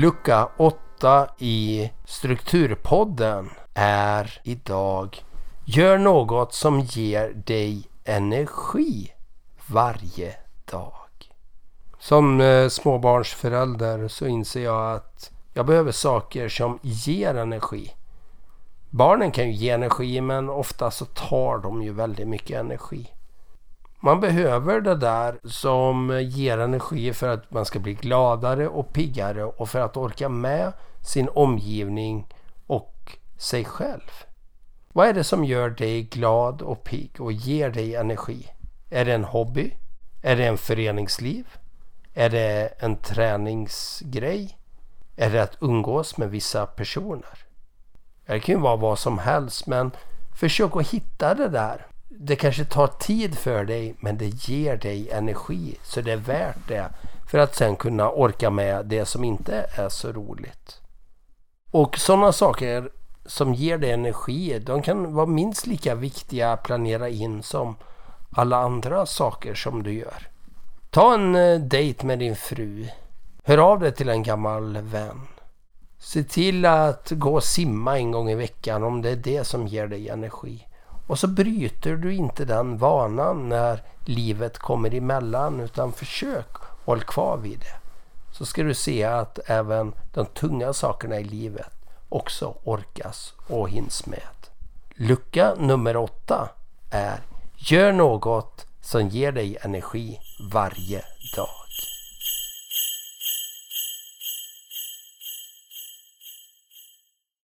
Lucka 8 i Strukturpodden är idag Gör något som ger dig energi varje dag. Som eh, småbarnsförälder så inser jag att jag behöver saker som ger energi. Barnen kan ju ge energi men ofta så tar de ju väldigt mycket energi. Man behöver det där som ger energi för att man ska bli gladare och piggare och för att orka med sin omgivning och sig själv. Vad är det som gör dig glad och pigg och ger dig energi? Är det en hobby? Är det en föreningsliv? Är det en träningsgrej? Är det att umgås med vissa personer? Det kan ju vara vad som helst men försök att hitta det där. Det kanske tar tid för dig men det ger dig energi så det är värt det för att sen kunna orka med det som inte är så roligt. Och sådana saker som ger dig energi de kan vara minst lika viktiga att planera in som alla andra saker som du gör. Ta en eh, dejt med din fru. Hör av dig till en gammal vän. Se till att gå och simma en gång i veckan om det är det som ger dig energi. Och så bryter du inte den vanan när livet kommer emellan utan försök håll kvar vid det. Så ska du se att även de tunga sakerna i livet också orkas och hinns med. Lucka nummer åtta är Gör något som ger dig energi varje dag.